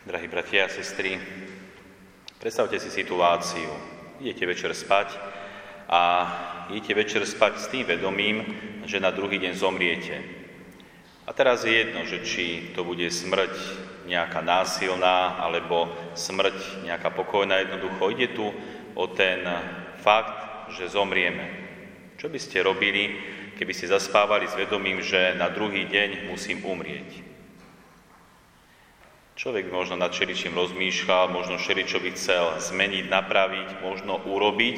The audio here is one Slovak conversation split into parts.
Drahí bratia a sestry, predstavte si situáciu. Idete večer spať a idete večer spať s tým vedomím, že na druhý deň zomriete. A teraz je jedno, že či to bude smrť nejaká násilná alebo smrť nejaká pokojná. Jednoducho ide tu o ten fakt, že zomrieme. Čo by ste robili, keby ste zaspávali s vedomím, že na druhý deň musím umrieť? Človek možno nad čeličím rozmýšľal, možno čo by chcel zmeniť, napraviť, možno urobiť,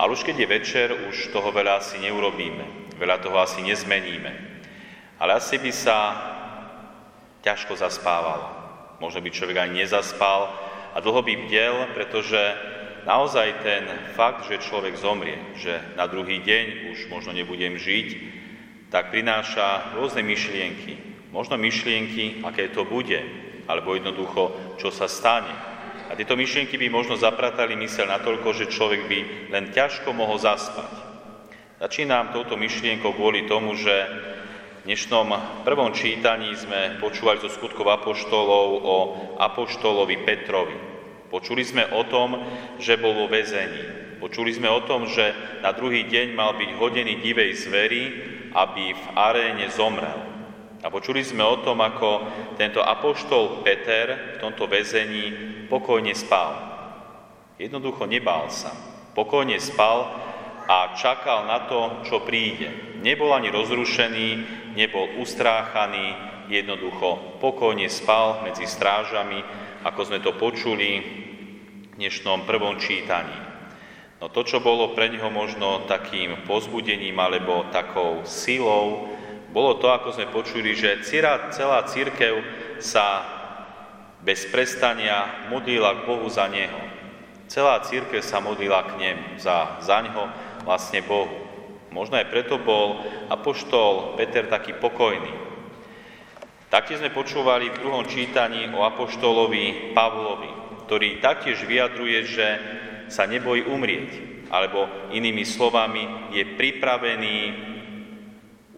ale už keď je večer, už toho veľa asi neurobíme, veľa toho asi nezmeníme. Ale asi by sa ťažko zaspávalo. Možno by človek ani nezaspal a dlho by bdel, pretože naozaj ten fakt, že človek zomrie, že na druhý deň už možno nebudem žiť, tak prináša rôzne myšlienky. Možno myšlienky, aké to bude, alebo jednoducho, čo sa stane. A tieto myšlienky by možno zapratali mysel natoľko, že človek by len ťažko mohol zaspať. Začínam touto myšlienkou kvôli tomu, že v dnešnom prvom čítaní sme počúvali zo skutkov apoštolov o apoštolovi Petrovi. Počuli sme o tom, že bol vo väzení. Počuli sme o tom, že na druhý deň mal byť hodený divej zveri, aby v aréne zomrel. A počuli sme o tom, ako tento apoštol Peter v tomto väzení pokojne spal. Jednoducho nebál sa. Pokojne spal a čakal na to, čo príde. Nebol ani rozrušený, nebol ustráchaný, jednoducho pokojne spal medzi strážami, ako sme to počuli v dnešnom prvom čítaní. No to, čo bolo pre neho možno takým pozbudením alebo takou silou, bolo to, ako sme počuli, že celá církev sa bez prestania modlila k Bohu za Neho. Celá církev sa modlila k nemu, za, za Neho, vlastne Bohu. Možno aj preto bol apoštol Peter taký pokojný. Taktiež sme počúvali v druhom čítaní o apoštolovi Pavlovi, ktorý taktiež vyjadruje, že sa nebojí umrieť, alebo inými slovami je pripravený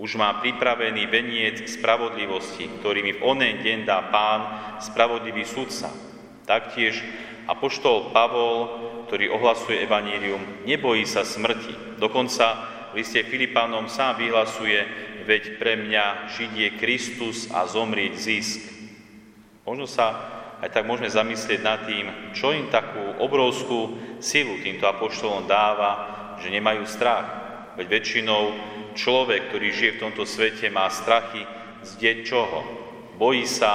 už mám pripravený veniec spravodlivosti, ktorý mi v onen deň dá pán, spravodlivý sudca. Taktiež apoštol Pavol, ktorý ohlasuje evanílium, nebojí sa smrti. Dokonca v liste Filipánom sám vyhlasuje, veď pre mňa žiť je Kristus a zomrieť zisk. Možno sa aj tak môžeme zamyslieť nad tým, čo im takú obrovskú silu týmto apoštolom dáva, že nemajú strach. Veď väčšinou človek, ktorý žije v tomto svete, má strachy z deť čoho? Bojí sa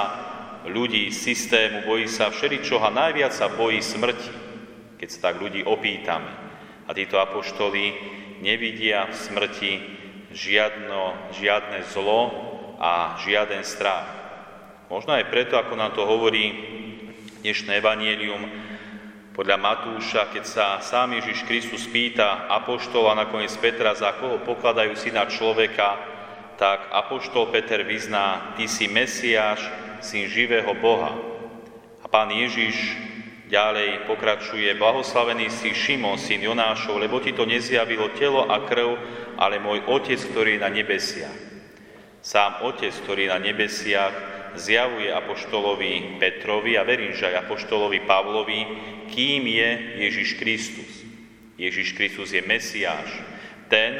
ľudí, systému, bojí sa všeličoho a najviac sa bojí smrti, keď sa tak ľudí opýtame. A títo apoštoli nevidia v smrti žiadno, žiadne zlo a žiaden strach. Možno aj preto, ako nám to hovorí dnešné evanielium, podľa Matúša, keď sa sám Ježiš Kristus pýta apoštola nakoniec Petra, za koho pokladajú syna človeka, tak apoštol Peter vyzná, ty si Mesiáš, syn živého Boha. A pán Ježiš ďalej pokračuje, blahoslavený si Šimon, syn Jonášov, lebo ti to nezjavilo telo a krv, ale môj Otec, ktorý je na nebesiach. Sám Otec, ktorý je na nebesiach, zjavuje apoštolovi Petrovi a verím, že aj apoštolovi Pavlovi, kým je Ježiš Kristus. Ježiš Kristus je Mesiáš, ten,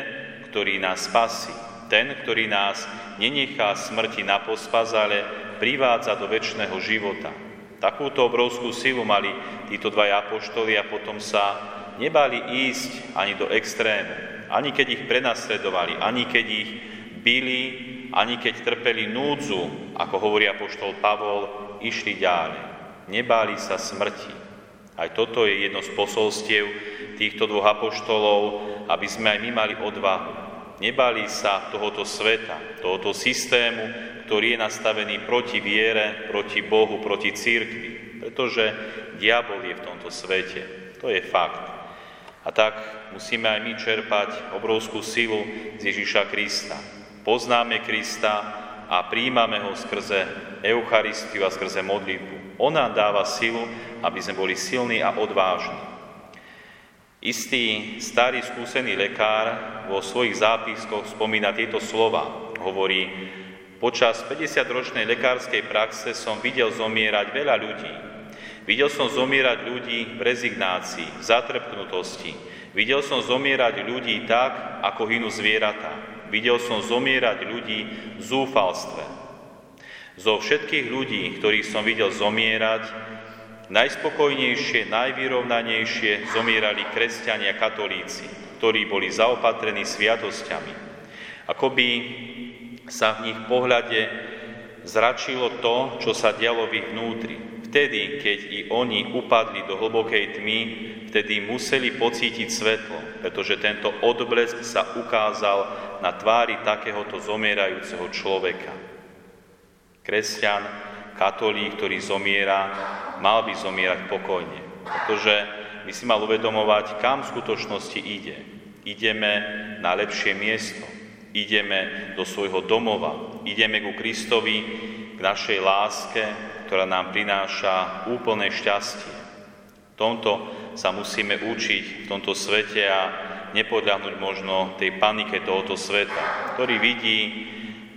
ktorý nás spasí, ten, ktorý nás nenechá smrti na pospas, ale privádza do väčšného života. Takúto obrovskú silu mali títo dva apoštoli a potom sa nebali ísť ani do extrému. Ani keď ich prenasledovali, ani keď ich byli, ani keď trpeli núdzu, ako hovorí apoštol Pavol, išli ďalej. Nebáli sa smrti. Aj toto je jedno z posolstiev týchto dvoch apoštolov, aby sme aj my mali odvahu. Nebali sa tohoto sveta, tohoto systému, ktorý je nastavený proti viere, proti Bohu, proti církvi. Pretože diabol je v tomto svete. To je fakt. A tak musíme aj my čerpať obrovskú silu z Ježíša Krista poznáme Krista a príjmame ho skrze Eucharistiu a skrze modlitbu. On nám dáva silu, aby sme boli silní a odvážni. Istý starý skúsený lekár vo svojich zápiskoch spomína tieto slova. Hovorí, Počas 50-ročnej lekárskej praxe som videl zomierať veľa ľudí. Videl som zomierať ľudí v rezignácii, v zatrpknutosti. Videl som zomierať ľudí tak, ako hynú zvieratá. Videl som zomierať ľudí v zúfalstve. Zo všetkých ľudí, ktorých som videl zomierať, najspokojnejšie, najvyrovnanejšie zomierali kresťania katolíci, ktorí boli zaopatrení sviatosťami. Akoby sa v nich pohľade zračilo to, čo sa dialo v ich vnútri. Vtedy, keď i oni upadli do hlbokej tmy, vtedy museli pocítiť svetlo, pretože tento odblesk sa ukázal na tvári takéhoto zomierajúceho človeka. Kresťan, katolík, ktorý zomiera, mal by zomierať pokojne, pretože by si mal uvedomovať, kam v skutočnosti ide. Ideme na lepšie miesto, ideme do svojho domova, ideme ku Kristovi, k našej láske, ktorá nám prináša úplné šťastie. V tomto sa musíme učiť v tomto svete a nepodľahnuť možno tej panike tohoto sveta, ktorý vidí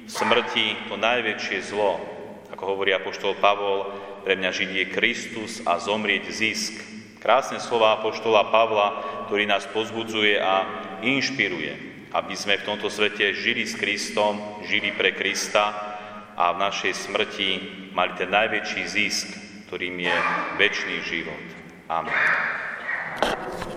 v smrti to najväčšie zlo. Ako hovorí apoštol Pavol, pre mňa žiť je Kristus a zomrieť zisk. Krásne slova apoštola Pavla, ktorý nás pozbudzuje a inšpiruje aby sme v tomto svete žili s Kristom, žili pre Krista a v našej smrti mali ten najväčší zisk, ktorým je väčší život. Amen.